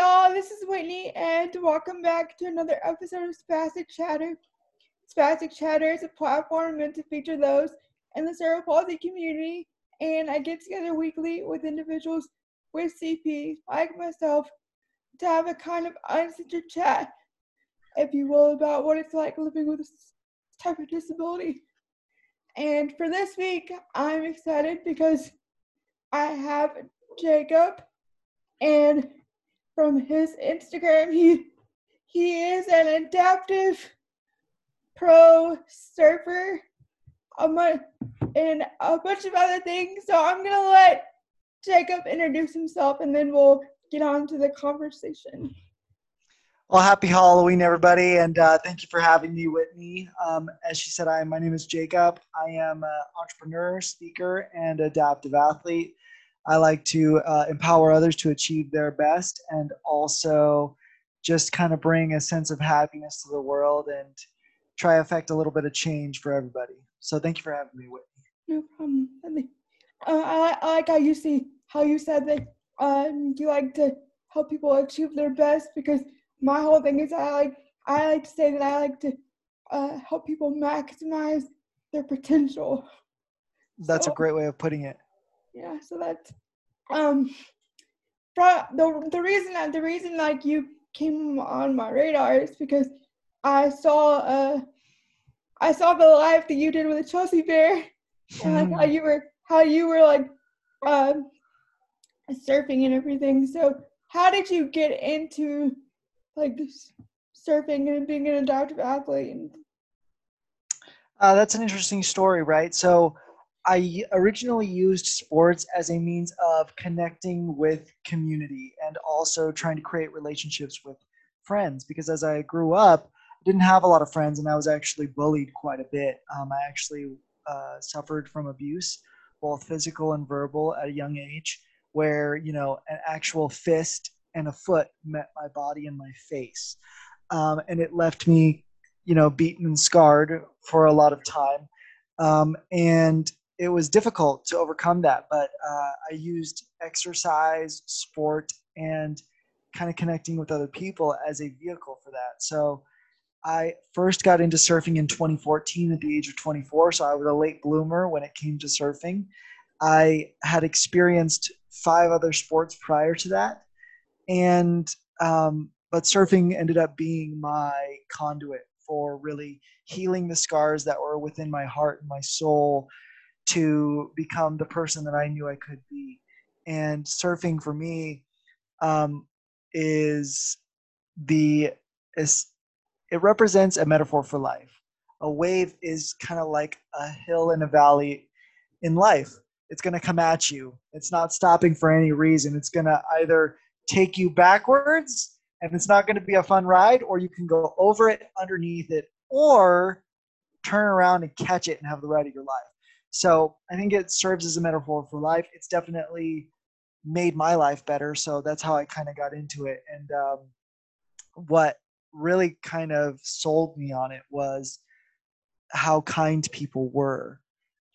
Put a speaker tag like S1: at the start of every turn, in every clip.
S1: y'all, this is Whitney, and welcome back to another episode of Spastic Chatter. Spastic Chatter is a platform meant to feature those in the cerebral palsy community, and I get together weekly with individuals with CP, like myself, to have a kind of uncensored chat, if you will, about what it's like living with this type of disability. And for this week, I'm excited because I have Jacob, and from his Instagram, he he is an adaptive pro surfer, among, and a bunch of other things. So I'm gonna let Jacob introduce himself, and then we'll get on to the conversation.
S2: Well, happy Halloween, everybody, and uh, thank you for having me, Whitney. Um, as she said, I my name is Jacob. I am an entrepreneur, speaker, and adaptive athlete. I like to uh, empower others to achieve their best, and also just kind of bring a sense of happiness to the world and try to affect a little bit of change for everybody. So, thank you for having me, Whitney.
S1: No problem. Uh, I, I like how you see how you said that um, you like to help people achieve their best because my whole thing is I like I like to say that I like to uh, help people maximize their potential.
S2: That's so, a great way of putting it.
S1: Yeah, so that's um the the reason that the reason like you came on my radar is because I saw uh I saw the live that you did with the Chelsea Bear and like how you were how you were like um surfing and everything. So how did you get into like surfing and being an adaptive athlete?
S2: Uh, that's an interesting story, right? So I originally used sports as a means of connecting with community and also trying to create relationships with friends because as I grew up, I didn't have a lot of friends and I was actually bullied quite a bit. Um, I actually uh, suffered from abuse, both physical and verbal, at a young age, where you know an actual fist and a foot met my body and my face. Um, and it left me, you know, beaten and scarred for a lot of time. Um, and it was difficult to overcome that, but uh, I used exercise, sport, and kind of connecting with other people as a vehicle for that. So I first got into surfing in 2014 at the age of 24. So I was a late bloomer when it came to surfing. I had experienced five other sports prior to that and um, but surfing ended up being my conduit for really healing the scars that were within my heart and my soul to become the person that I knew I could be. And surfing for me um, is the is it represents a metaphor for life. A wave is kind of like a hill in a valley in life. It's going to come at you. It's not stopping for any reason. It's going to either take you backwards and it's not going to be a fun ride, or you can go over it, underneath it, or turn around and catch it and have the ride of your life. So I think it serves as a metaphor for life. It's definitely made my life better. So that's how I kind of got into it. And um, what really kind of sold me on it was how kind people were.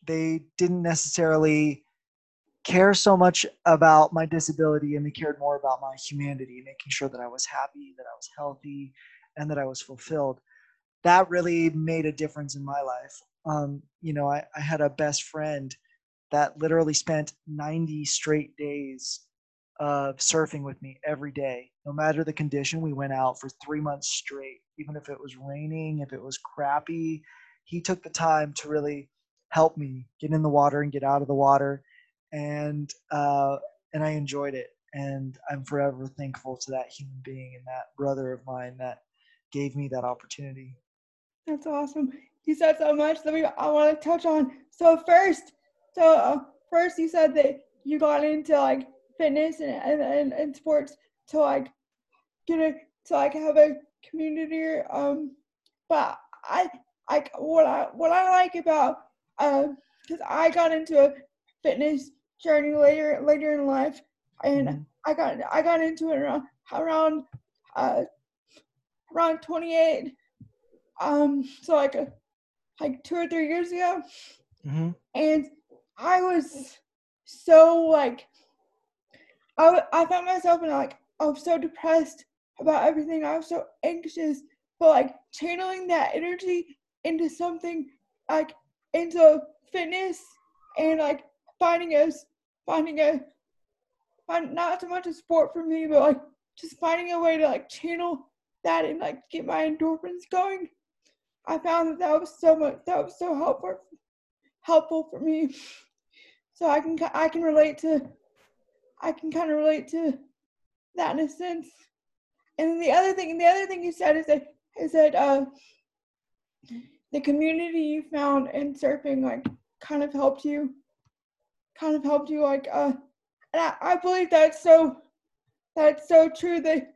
S2: They didn't necessarily care so much about my disability and they cared more about my humanity, making sure that I was happy, that I was healthy, and that I was fulfilled. That really made a difference in my life. Um, you know, I, I had a best friend that literally spent 90 straight days of surfing with me every day. No matter the condition, we went out for three months straight, even if it was raining, if it was crappy. He took the time to really help me get in the water and get out of the water and uh, and I enjoyed it. And I'm forever thankful to that human being and that brother of mine that gave me that opportunity.
S1: That's awesome. You said so much that we I want to touch on. So first, so uh, first you said that you got into like fitness and and, and, and sports to like get a to like have a community. Um, but I like what I what I like about um because I got into a fitness journey later later in life, and mm-hmm. I got I got into it around around uh, around 28. Um, so like a like two or three years ago, mm-hmm. and I was so like I I found myself in like I was so depressed about everything. I was so anxious, but like channeling that energy into something like into fitness and like finding a finding a find not so much a sport for me, but like just finding a way to like channel that and like get my endorphins going. I found that that was so much that was so helpful helpful for me. So I can I can relate to I can kind of relate to that in a sense. And the other thing the other thing you said is that is that uh the community you found in surfing like kind of helped you kind of helped you like uh and I, I believe that's so that's so true that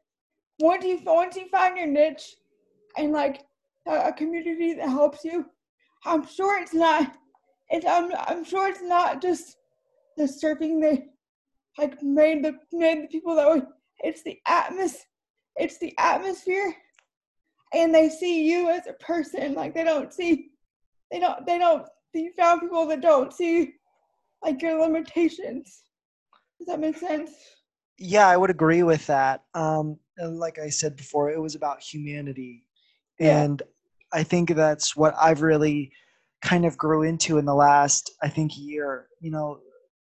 S1: once you once you find your niche and like a, a community that helps you. I'm sure it's not it's i'm i'm sure it's not just the surfing that like made the made the people that way it's the atmos it's the atmosphere. And they see you as a person like they don't see they don't they don't you found people that don't see like your limitations. Does that make sense?
S2: Yeah i would agree with that. Um and like i said before it was about humanity.
S1: Yeah.
S2: and i think that's what i've really kind of grew into in the last i think year you know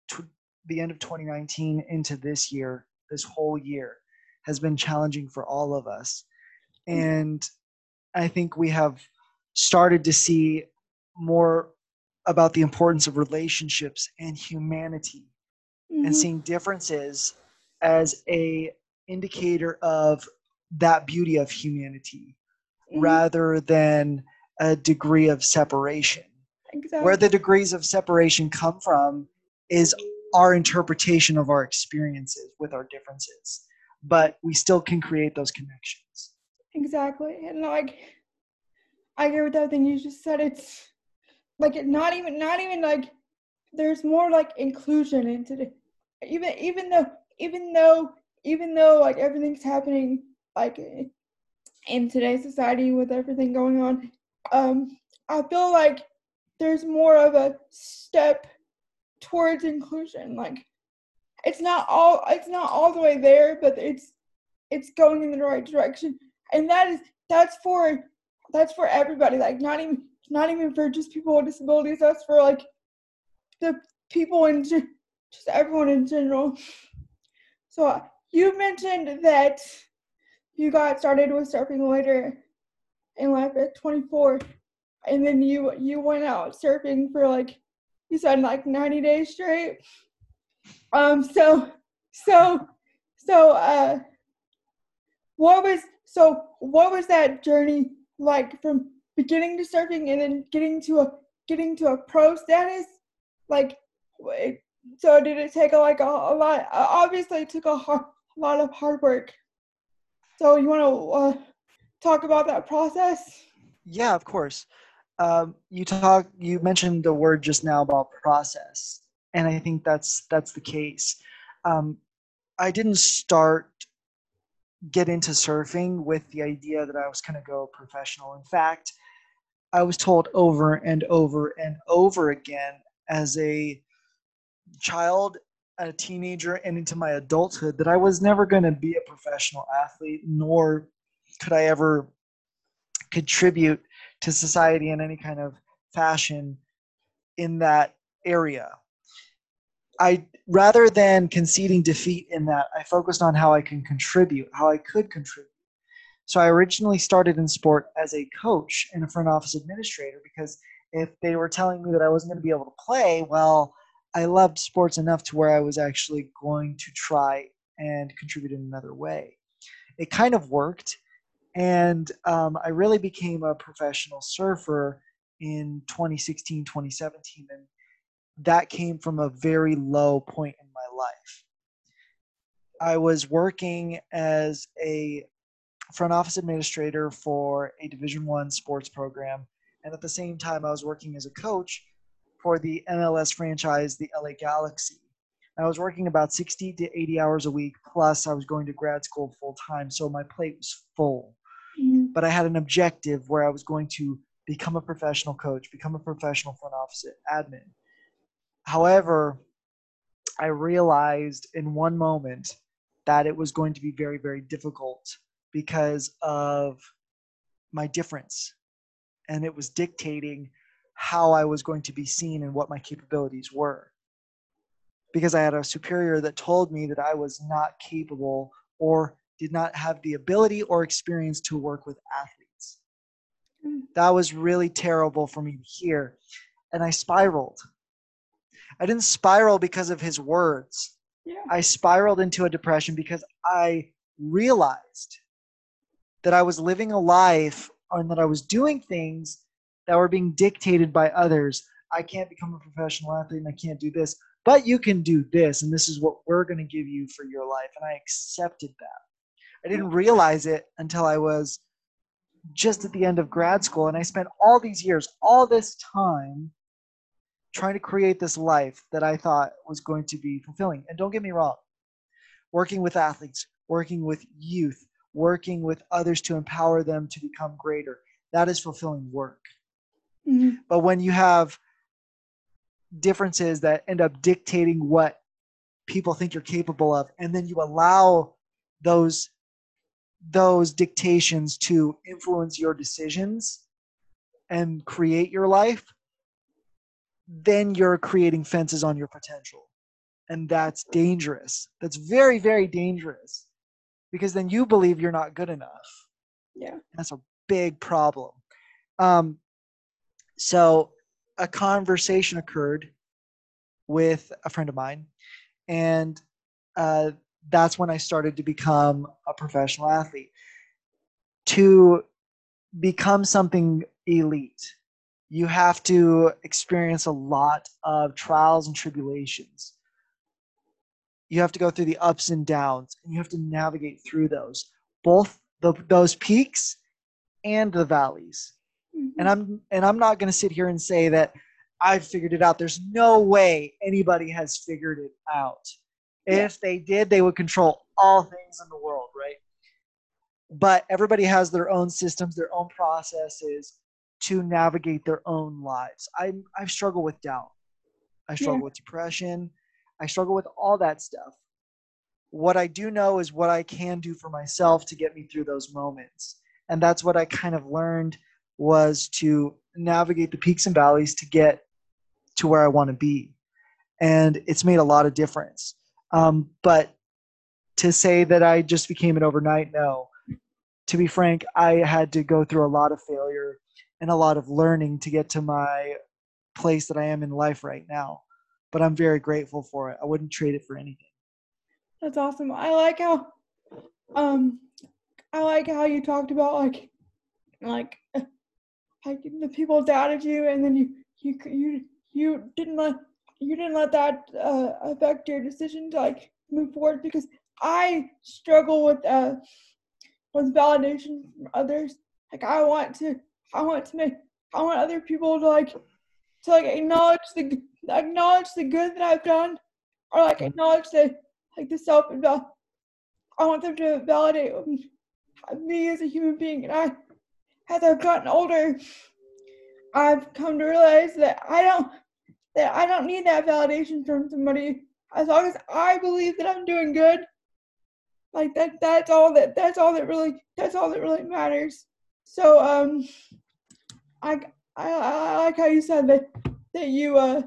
S2: tw- the end of 2019 into this year this whole year has been challenging for all of us. And i think we have started to see more about the importance of relationships and humanity
S1: Mhm.
S2: and seeing differences as a indicator of that beauty of humanity
S1: Mhm.
S2: rather than a degree of separation
S1: exactly.
S2: where the degrees of separation come from is our interpretation of our experiences with our differences but we still can create those connections
S1: Exactly. And like I agree with everything you just said. It's like it not even not even like there's more like inclusion into the even even though even though even though like everything's happening like in today's society with everything going on, um, I feel like there's more of a step towards inclusion. Like it's not all it's not all the way there, but it's it's going in the right direction. And that is that's for that's for everybody. Like not even not even for just people with disabilities. That's for like the people in just everyone in general. So you mentioned that you got started with surfing later in life at 24, and then you you went out surfing for like you said like 90 days straight. Um. So so so uh, what was so what was that journey like from beginning to surfing and then getting to a getting to a pro status? Like, so did it take a, like a, a lot? Obviously, it took a hard, lot of hard work. So you want to uh, talk about that process?
S2: yeah of course. Um, you talk you mentioned the word just now about process and i think that's that's the case. Um, i didn't start get into surfing with the idea that i was going to go professional. In fact i was told over and over and over again as a child a teenager and into my adulthood that i was never going to be a professional athlete nor could i ever contribute to society in any kind of fashion in that area. I rather than conceding defeat in that, I focused on how I can contribute, how I could contribute. So I originally started in sport as a coach and a front office administrator because if they were telling me that I wasn't going to be able to play, well, I loved sports enough to where I was actually going to try and contribute in another way. It kind of worked and um, I really became a professional surfer in 2016, 2017, and that came from a very low point in my life. I was working as a front office administrator for a Division One sports program, and at the same time, I was working as a coach for the MLS franchise, the LA Galaxy. I was working about 60 to 80 hours a week, plus I was going to grad school full time, so my plate was full
S1: Mhm.
S2: but I had an objective where I was going to become a professional coach, become a professional front office admin. However, I realized in one moment that it was going to be very, very difficult because of my difference. And it was dictating how I was going to be seen and what my capabilities were. Because I had a superior that told me that I was not capable or did not have the ability or experience to work with athletes. That was really terrible for me to hear. And I spiraled. I didn't spiral because of his words.
S1: Yeah.
S2: I spiraled into a depression because I realized that I was living a life and that I was doing things that were being dictated by others. I can't become a professional athlete and I can't do this, but you can do this, and this is what we're going to give you for your life. And I accepted that. I didn't realize it until I was just at the end of grad school, and I spent all these years, all this time trying to create this life that I thought was going to be fulfilling. And don't get me wrong, working with athletes, working with youth, working with others to empower them to become greater, that is fulfilling work.
S1: Mhm.
S2: But when you have differences that end up dictating what people think you're capable of, and then you allow those those dictations to influence your decisions and create your life, then you're creating fences on your potential. And that's dangerous. That's very, very dangerous because then you believe you're not good enough.
S1: Yeah.
S2: That's a big problem. Um, so a conversation occurred with a friend of mine, and uh, that's when I started to become a professional athlete. To become something elite, you have to experience a lot of trials and tribulations. You have to go through the ups and downs, and you have to navigate through those, both the, those peaks and the valleys
S1: Mhm.
S2: and i'm and i'm not going to sit here and say that i've figured it out. There's no way anybody has figured it out.
S1: Yeah.
S2: if they did they would control all things in the world right? But everybody has their own systems their own processes to navigate their own lives. I i struggle with doubt. I struggle
S1: Yeah.
S2: with depression. I struggle with all that stuff. What i do know is what i can do for myself to get me through those moments. And that's what i kind of learned was to navigate the peaks and valleys to get to where I want to be. And it's made a lot of difference. Um, but to say that I just became it overnight, no. To be frank, I had to go through a lot of failure and a lot of learning to get to my place that I am in life right now. But I'm very grateful for it. I wouldn't trade it for anything.
S1: That's awesome. I like how, um, I like how you talked about like, like, like the people doubted you, and then you you you you didn't let you didn't let that uh, affect your decision to like move forward because I struggle with uh with validation from others. Like I want to I want to make I want other people to like to like acknowledge the acknowledge the good that I've done, or like acknowledge the like the self I want them to validate me as a human being, and I as I've gotten older, I've come to realize that I don't that I don't need that validation from somebody as long as I believe that I'm doing good. Like that that's all that that's all that really that's all that really matters. So um I I, I like how you said that that you uh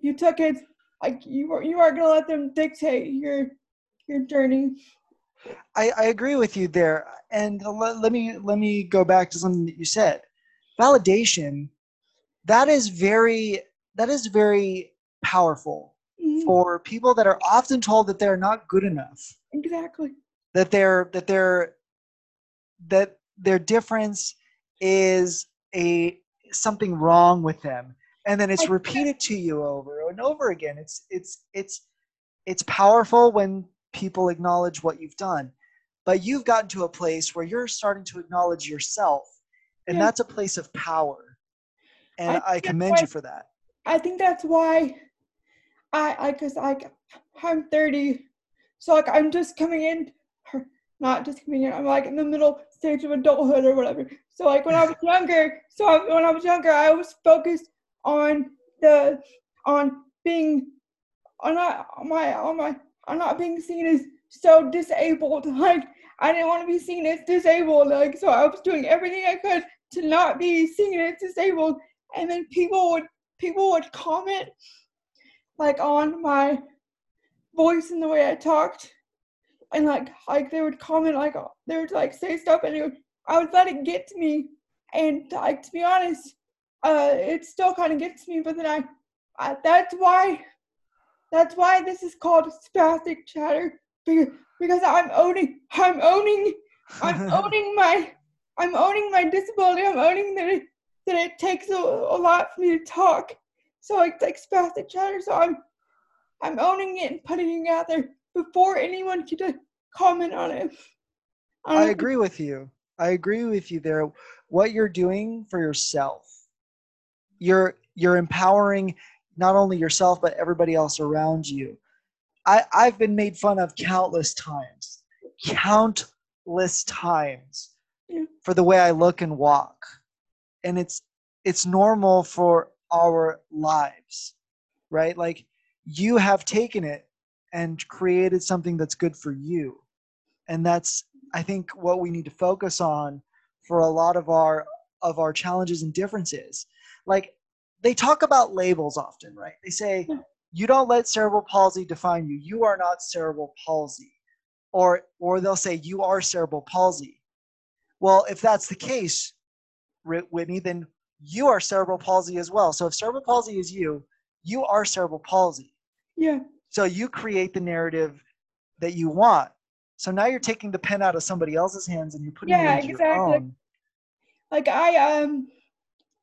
S1: you took it like you were you aren't gonna let them dictate your your journey.
S2: I, I agree with you there. And let, let me let me go back to something that you said. Validation, that is very that is very powerful
S1: Mhm,
S2: for people that are often told that they're not good enough,
S1: Exactly.
S2: that they're that they're that their difference is a something wrong with them. And then it's repeated to you over and over again. It's it's it's it's powerful when people acknowledge what you've done but you've gotten to a place where you're starting to acknowledge yourself and
S1: Yeah.
S2: that's a place of power and
S1: I
S2: i, commend
S1: why-
S2: you for that
S1: I think that's why I I cause I, I'm 30, so like I'm just coming in, not just coming in. I'm like in the middle stage of adulthood or whatever. So like when I was younger, so I, when I was younger, I was focused on the on being on my on my on not being seen as so disabled. Like I didn't want to be seen as disabled. Like so I was doing everything I could to not be seen as disabled. And then people would people would comment like on my voice and the way I talked. And like like they would comment like they would like say stuff and would, I would let it get to me. And like to be honest, uh it still kind of gets me, but then I, I that's why that's why this is called spastic chatter because, I'm owning I'm owning I'm owning my I'm owning my disability. I'm owning that it, that it takes a, a lot for me to talk. So it's like spastic chatter. So I'm I'm owning it and putting it out there before anyone can uh, comment on it.
S2: I um, agree with you. I agree with you there. What you're doing for yourself, you're you're empowering not only yourself but everybody else around you. I, I've been made fun of countless times, countless times for the way I look and walk. And it's it's normal for our lives, right? Like you have taken it and created something that's good for you. And that's I think what we need to focus on for a lot of our of our challenges and differences. Like they talk about labels often, right? They say you don't let cerebral palsy define you. You are not cerebral palsy. Or or they'll say you are cerebral palsy. Well, if that's the case, Whitney, then you are cerebral palsy as well. So if cerebral palsy is you, you are cerebral palsy.
S1: Yeah.
S2: So you create the narrative that you want. So now you're taking the pen out of somebody else's hands and you're putting yeah, it into exactly. your own.
S1: Like I um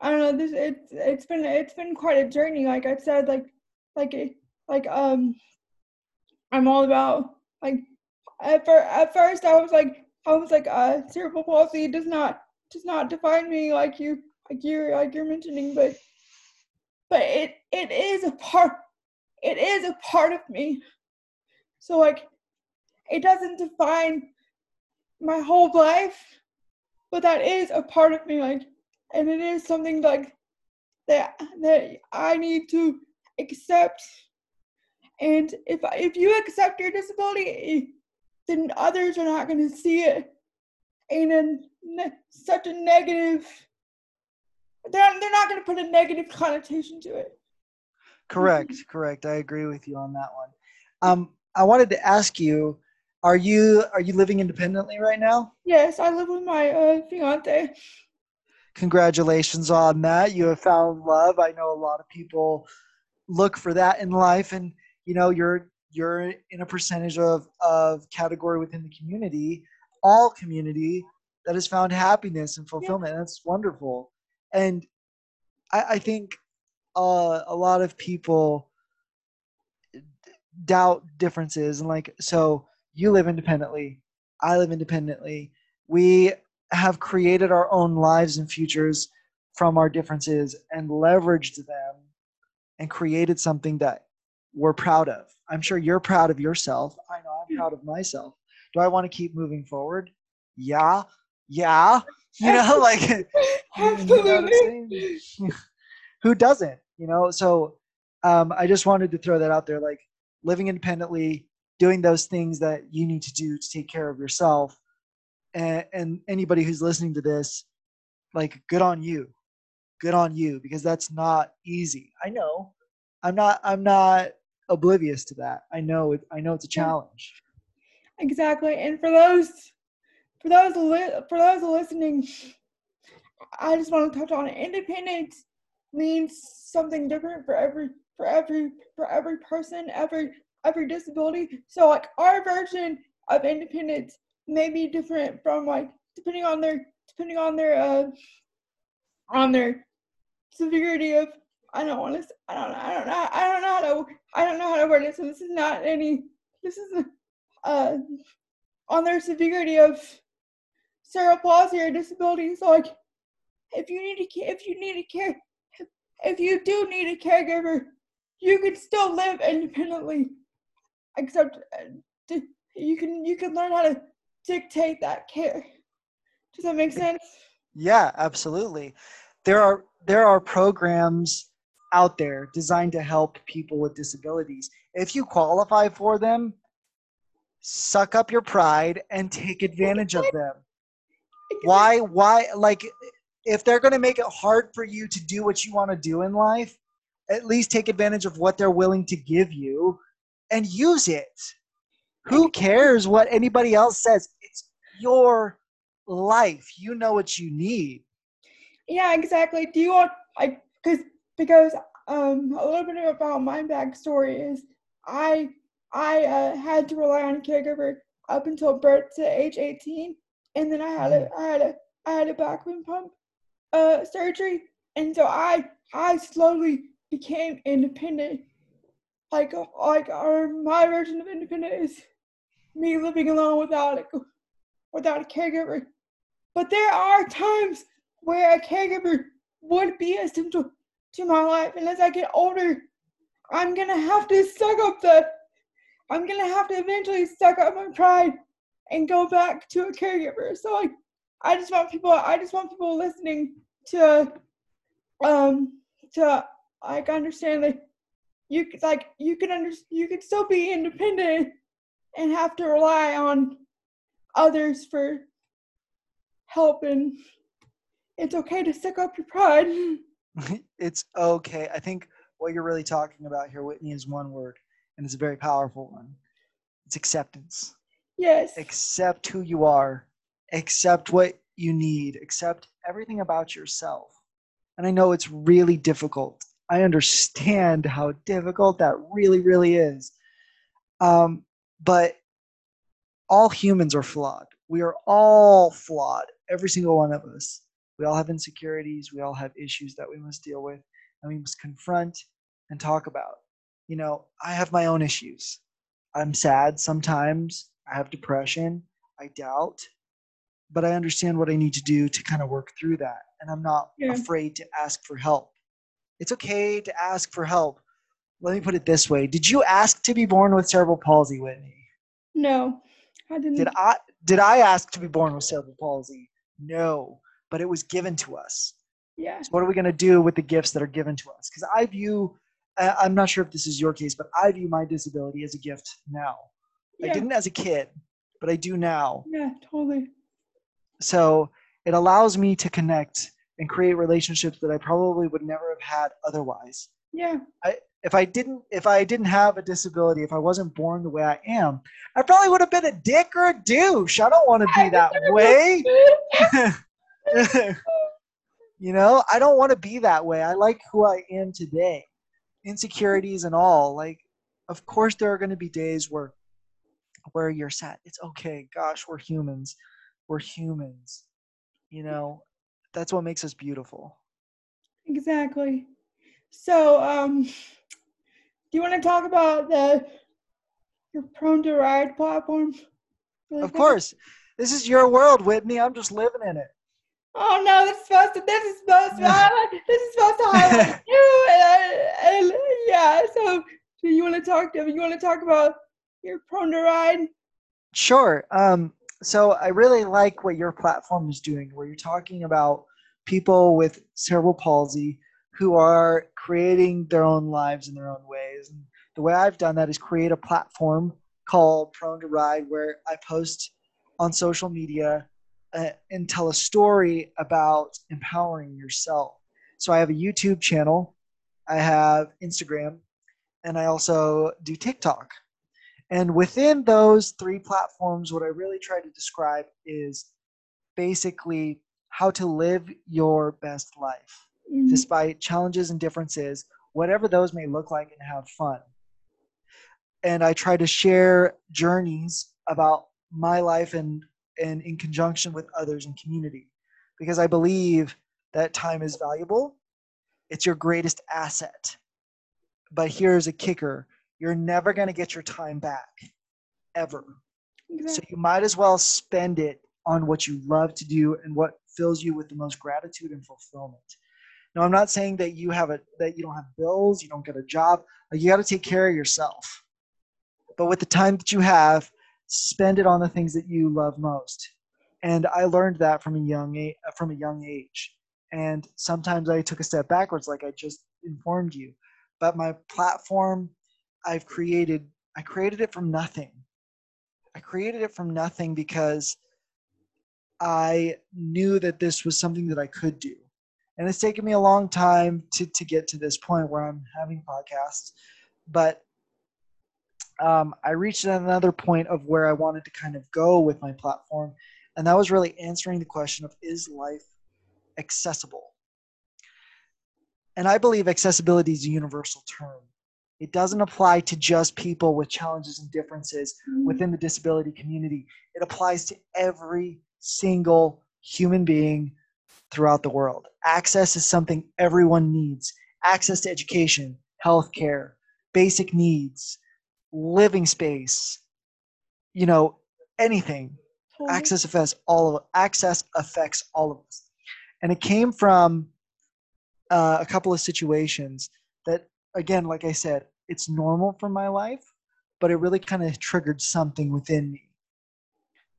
S1: I don't know this it's it's been it's been quite a journey like I said like like like um I'm all about like at, fir- at first I was like I was like, uh, cerebral palsy does not does not define me like you like you're like you're mentioning, but but it it is a part it is a part of me. So like it doesn't define my whole life, but that is a part of me, like and it is something like that that I need to accept. And if if you accept your disability, then others are not going to see it in a such a negative. They're they're not going to put a negative connotation to it.
S2: Correct, correct. I agree with you on that one. Um, I wanted to ask you: Are you are you living independently right now?
S1: Yes, I live with my uh, fiance.
S2: Congratulations on that. You have found love. I know a lot of people look for that in life, and you know you're you're in a percentage of, of category within the community, all community that has found happiness and fulfillment. Yeah. That's wonderful. And I, I think uh, a lot of people doubt differences and like so you live independently i live independently we have created our own lives and futures from our differences and leveraged them and created something that we're proud of. I'm sure you're proud of yourself. I know I'm proud of myself. Do I want to keep moving forward? Yeah. Yeah. You know, like you know who doesn't? You know, so um, I just wanted to throw that out there, like living independently, doing those things that you need to do to take care of yourself. And, and anybody who's listening to this, like, good on you. Good on you, because that's not easy. I know. I'm not. I'm not oblivious to that. I know it. I know it's a challenge.
S1: Exactly, and for those, for those, li- for those listening, I just want to touch on it. Independence means something different for every, for every, for every person, every, every disability. So like our version of independence may be different from like depending on their, depending on their, uh, on their severity of I don't want to. I don't. I don't know. I don't know how to. I don't know how to word it. So this is not any. This is uh on their severity of cerebral palsy or disability. So like, if you need to, if you need a care, if you do need a caregiver, you can still live independently. Except uh, you can you can learn how to dictate that care. Does that make sense?
S2: Yeah, absolutely. There are there are programs out there designed to help people with disabilities. If you qualify for them, suck up your pride and take advantage of them. Why why like if they're going to make it hard for you to do what you want to do in life, at least take advantage of what they're willing to give you and use it. Who cares what anybody else says? It's your life. You know what you need.
S1: Yeah, exactly. Do you want I because because um a little bit about my backstory is I I uh, had to rely on a caregiver up until birth to age 18, and then I had a I had a I had a baclofen pump uh surgery, and so I I slowly became independent. Like like our my version of independent is me living alone without a without a caregiver. But there are times where a caregiver would be essential to my life, and as I get older, I'm gonna have to suck up the I'm gonna have to eventually suck up my pride and go back to a caregiver. So like I just want people I just want people listening to um to like understand that you like you can under you can still be independent and have to rely on others for help and it's okay to stick up your pride.
S2: it's okay. I think what you're really talking about here, Whitney, is one word and it's a very powerful one. It's acceptance.
S1: Yes.
S2: Accept who you are, accept what you need, accept everything about yourself. And I know it's really difficult. I understand how difficult that really, really is. Um, but all humans are flawed. We are all flawed, every single one of us. We all have insecurities, we all have issues that we must deal with, and we must confront and talk about you know, I have my own issues. I'm sad sometimes. I have depression. I doubt. But I understand what I need to do to kind of work through that. And I'm not yeah. afraid to ask for help. It's okay to ask for help. Let me put it this way Did you ask to be born with cerebral palsy, Whitney?
S1: No, I didn't.
S2: Did I, did I ask to be born with cerebral palsy? No, but it was given to us.
S1: Yeah.
S2: So what are we going to do with the gifts that are given to us? Because I view I'm not sure if this is your case, but I view my disability as a gift now. Yeah. I didn't as a kid, but I do now.
S1: Yeah, totally.
S2: So it allows me to connect and create relationships that I probably would never have had otherwise.
S1: Yeah.
S2: I, if I didn't if I didn't have a disability, if I wasn't born the way I am, I probably would have been a dick or a douche. I don't want to be that way. you know, I don't want to be that way. I like who I am today. Insecurities and all like of course there are going to be days where where you're sad. It's okay. Gosh we're humans. We're humans. You know that's what makes us beautiful.
S1: Exactly so um do you want to talk about the your prone to ride platform
S2: really of course this is your world whitney i'm just living in it
S1: oh no, this is supposed to this is supposed to highlight this is supposed to highlight you and, and, yeah. So do you want to talk to you want to talk about your prone to ride?
S2: Sure. Um, so I really like what your platform is doing, where you're talking about people with cerebral palsy who are creating their own lives in their own ways. And the way I've done that is create a platform called Prone to Ride, where I post on social media uh, and tell a story about empowering yourself. So I have a YouTube channel, I have Instagram, and I also do TikTok. And within those three platforms, what I really try to describe is basically how to live your best life mm-hmm. despite challenges and differences, whatever those may look like, and have fun. And I try to share journeys about my life and and in conjunction with others in community because I believe that time is valuable. It's your greatest asset. But here's a kicker you're never going to get your time back, ever. Exactly. So you might as well spend it on what you love to do and what fills you with the most gratitude and fulfillment. Now, I'm not saying that you have a that you don't have bills, you don't get a job. You got to take care of yourself. But with the time that you have, spend it on the things that you love most and i learned that from a young from a young age and sometimes i took a step backwards like i just informed you but my platform i've created i created it from nothing I created it from nothing because I knew that this was something that I could do. And it's taken me a long time to, to get to this point where I'm having podcasts. But um, I reached another point of where I wanted to kind of go with my platform. And that was really answering the question of is life accessible? And I believe accessibility is a universal term. It doesn't apply to just people with challenges and differences
S1: Mm-hmm.
S2: within the disability community. It applies to every single human being throughout the world. Access is something everyone needs access to education, healthcare, basic needs, living space, you know, anything.
S1: Totally.
S2: Access affects all of access affects all of us. And it came from uh, a couple of situations that again, like I said, it's normal for my life, but it really kind of triggered something within me.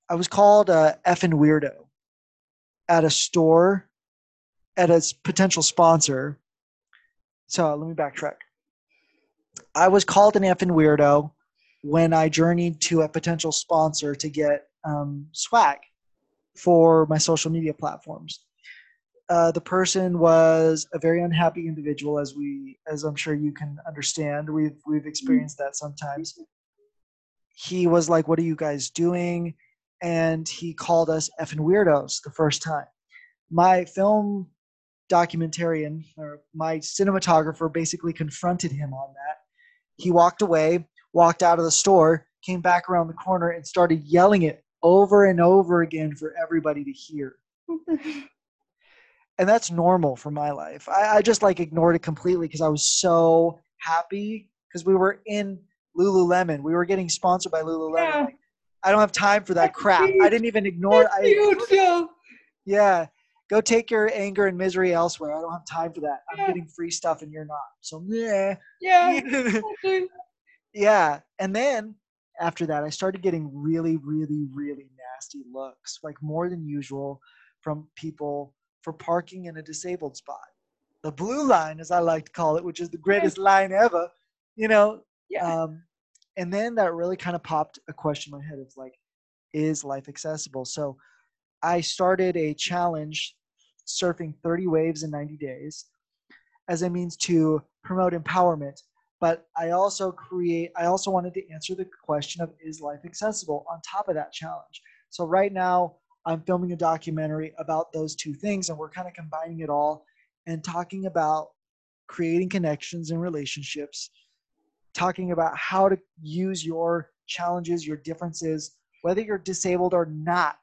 S2: I was called a effing weirdo at a store at a potential sponsor. So let me backtrack. I was called an effing weirdo when I journeyed to a potential sponsor to get um, swag for my social media platforms. Uh, the person was a very unhappy individual, as we, as I'm sure you can understand. We've we've experienced that sometimes. He was like, "What are you guys doing?" And he called us effing weirdos the first time. My film documentarian or my cinematographer basically confronted him on that. He walked away, walked out of the store, came back around the corner, and started yelling it over and over again for everybody to hear and that's normal for my life. I, I just like ignored it completely because I was so happy because we were in Lululemon. We were getting sponsored by Lululemon.
S1: Yeah.
S2: Like, I don't have time for that
S1: That's
S2: crap. I didn't even ignore.
S1: That's
S2: I
S1: huge, though.
S2: yeah. Go take your anger and misery elsewhere. I don't have time for that. I'm
S1: Yeah.
S2: getting free stuff and you're not. So yeah.
S1: Yeah.
S2: yeah. And then after that, I started getting really, really, really nasty looks, like more than usual, from people for parking in a disabled spot. The blue line, as I like to call it, which is the greatest line ever, you know.
S1: Yeah.
S2: Um, and then that really kind of popped a question in my head. It's like, is life accessible? So I started a challenge surfing 30 waves in 90 days as a means to promote empowerment but i also create i also wanted to answer the question of is life accessible on top of that challenge so right now i'm filming a documentary about those two things and we're kind of combining it all and talking about creating connections and relationships talking about how to use your challenges your differences whether you're disabled or not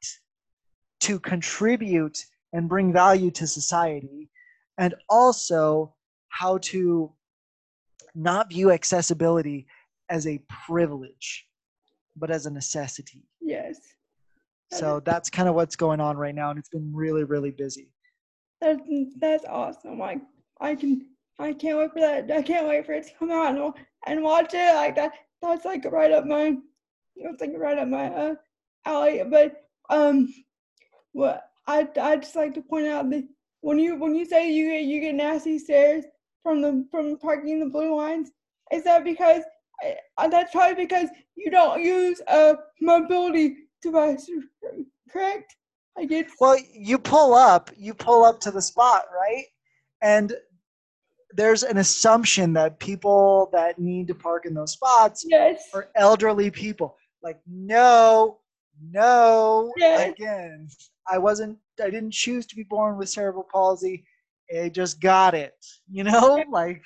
S2: to contribute and bring value to society and also how to not view accessibility as a privilege but as a necessity
S1: Yes.
S2: So that's kind of what's going on right now and it's been really really busy
S1: That's that's awesome. Like I can I can't wait for that. I can't wait for it to come out and, watch it. Like that that's like right up my that's like right up my uh, alley. But um what I I just like to point out that when you when you say you get you get nasty stares from the from parking the blue lines, is that because uh, that's probably because you don't use a mobility device, correct? I get
S2: well you pull up you pull up to the spot right and there's an assumption that people that need to park in those spots
S1: yes.
S2: are elderly people like no no
S1: Yes.
S2: again i wasn't i didn't choose to be born with cerebral palsy i just got it you know like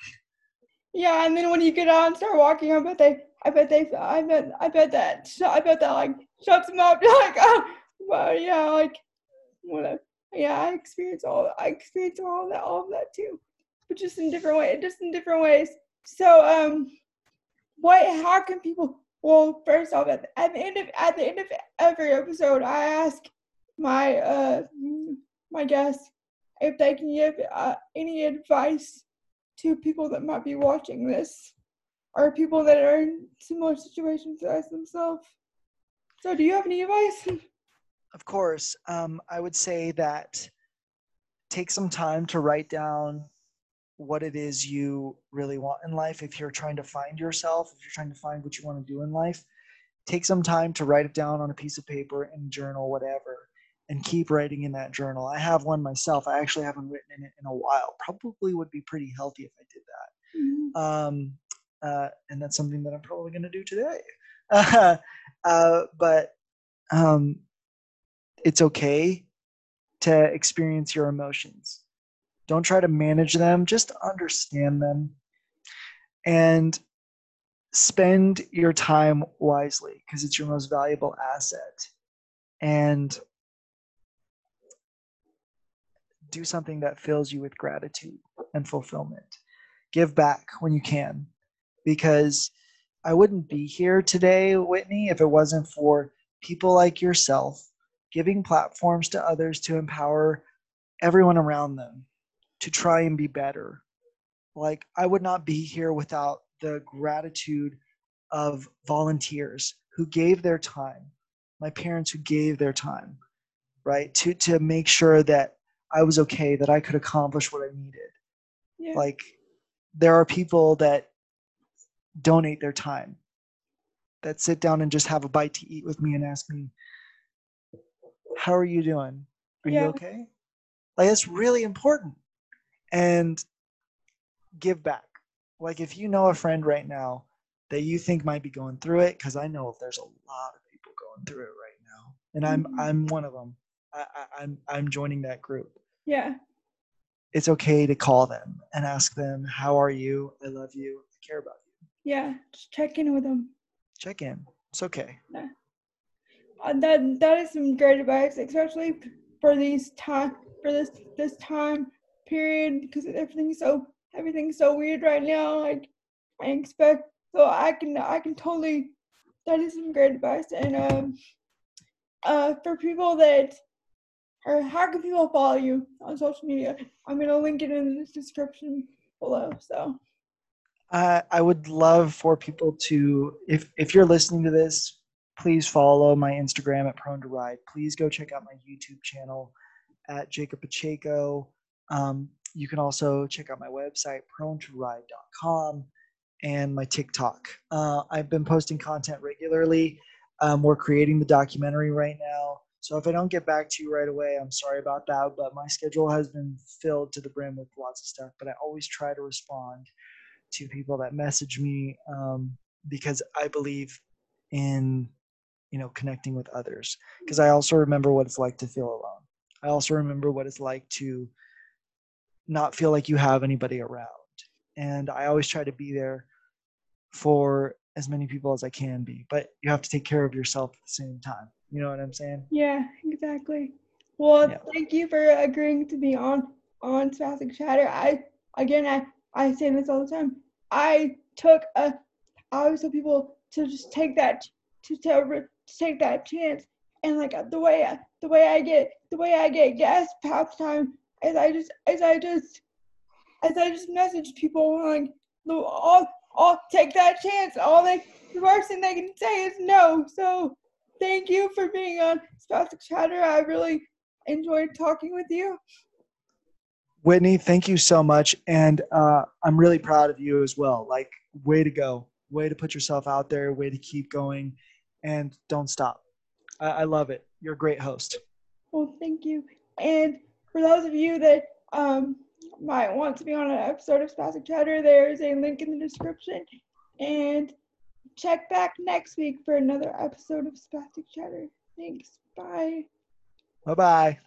S1: Yeah, and then when you get out and start walking, I bet they, I bet they, I bet, I bet that, I bet that like shuts them up. Like, oh, well, yeah, like, whatever. Yeah, I experience all, I experience all that, all of that too, but just in different ways, just in different ways. So, um, what? How can people? Well, first off, at the, at the end of at the end of every episode, I ask my uh my guests if they can give uh, any advice to people that might be watching this or people that are in similar situations as themselves. So, do you have any advice?
S2: of course um, i would say that take some time to write down what it is you really want in life if you're trying to find yourself if you're trying to find what you want to do in life take some time to write it down on a piece of paper and journal whatever and keep writing in that journal. I have one myself i actually haven't written in it in a while probably would be pretty healthy if i did that.
S1: Mhm.
S2: um, uh, and that's something that i'm probably going to do today. Uh, but um, it's okay to experience your emotions don't try to manage them just understand them. And spend your time wisely because it's your most valuable asset. And do something that fills you with gratitude and fulfillment. Give back when you can because i wouldn't be here today whitney if it wasn't for people like yourself giving platforms to others to empower everyone around them to try and be better. Like i would not be here without the gratitude of volunteers who gave their time my parents who gave their time right to to make sure that i was okay that i could accomplish what i needed.
S1: Yeah.
S2: like there are people that donate their time that sit down and just have a bite to eat with me and ask me how are you doing? Are
S1: Yeah.
S2: you okay? Like that's really important and give back. Like if you know a friend right now that you think might be going through it because i know there's a lot of people going through it right now and i'm
S1: Mhm.
S2: i'm one of them I, I, i'm i'm joining that group.
S1: Yeah.
S2: it's okay to call them and ask them how are you? I love you. I care about you.
S1: Yeah. Just check in with them.
S2: check in. It's okay.
S1: Uh, that that is some great advice, especially for these time for this this time period because everything's so everything's so weird right now. Like I expect, so I can I can totally. That is some great advice, and um, uh, for people that, or how can people follow you on social media? I'm gonna link it in the description below. So
S2: I I would love for people to, if if you're listening to this, please follow my Instagram at Prone to Ride. Please go check out my YouTube channel at Jacob Pacheco. Um, you can also check out my website, prone2ride.com, and my TikTok. Uh, I've been posting content regularly. Um, we're creating the documentary right now. So if I don't get back to you right away, I'm sorry about that. But my schedule has been filled to the brim with lots of stuff. But I always try to respond to people that message me um, because I believe in you know connecting with others because I also remember what it's like to feel alone. I also remember what it's like to not feel like you have anybody around. And I always try to be there for as many people as I can be, but you have to take care of yourself at the same time. You know what I'm saying?
S1: yeah, exactly. Well,
S2: Yeah.
S1: thank you for agreeing to be on on Spastic Chatter. I again, I I say this all the time. I took a. I always tell people to just take that to tell to take that chance, and like the way I, the way I get the way I get gas half time is I just as I just as I just message people like all all take that chance. All they the worst thing they can say is no. So thank you for being on Spastic Chatter. I really enjoyed talking with you.
S2: Whitney, thank you so much. And uh, I'm really proud of you as well. Like, way to go. Way to put yourself out there, way to keep going, and don't stop. I, I love it. You're a great host.
S1: Well, thank you. And for those of you that um, might want to be on an episode of Spastic Chatter, there is a link in the description. And check back next week for another episode of Spastic Chatter. Thanks. Bye.
S2: Bye bye.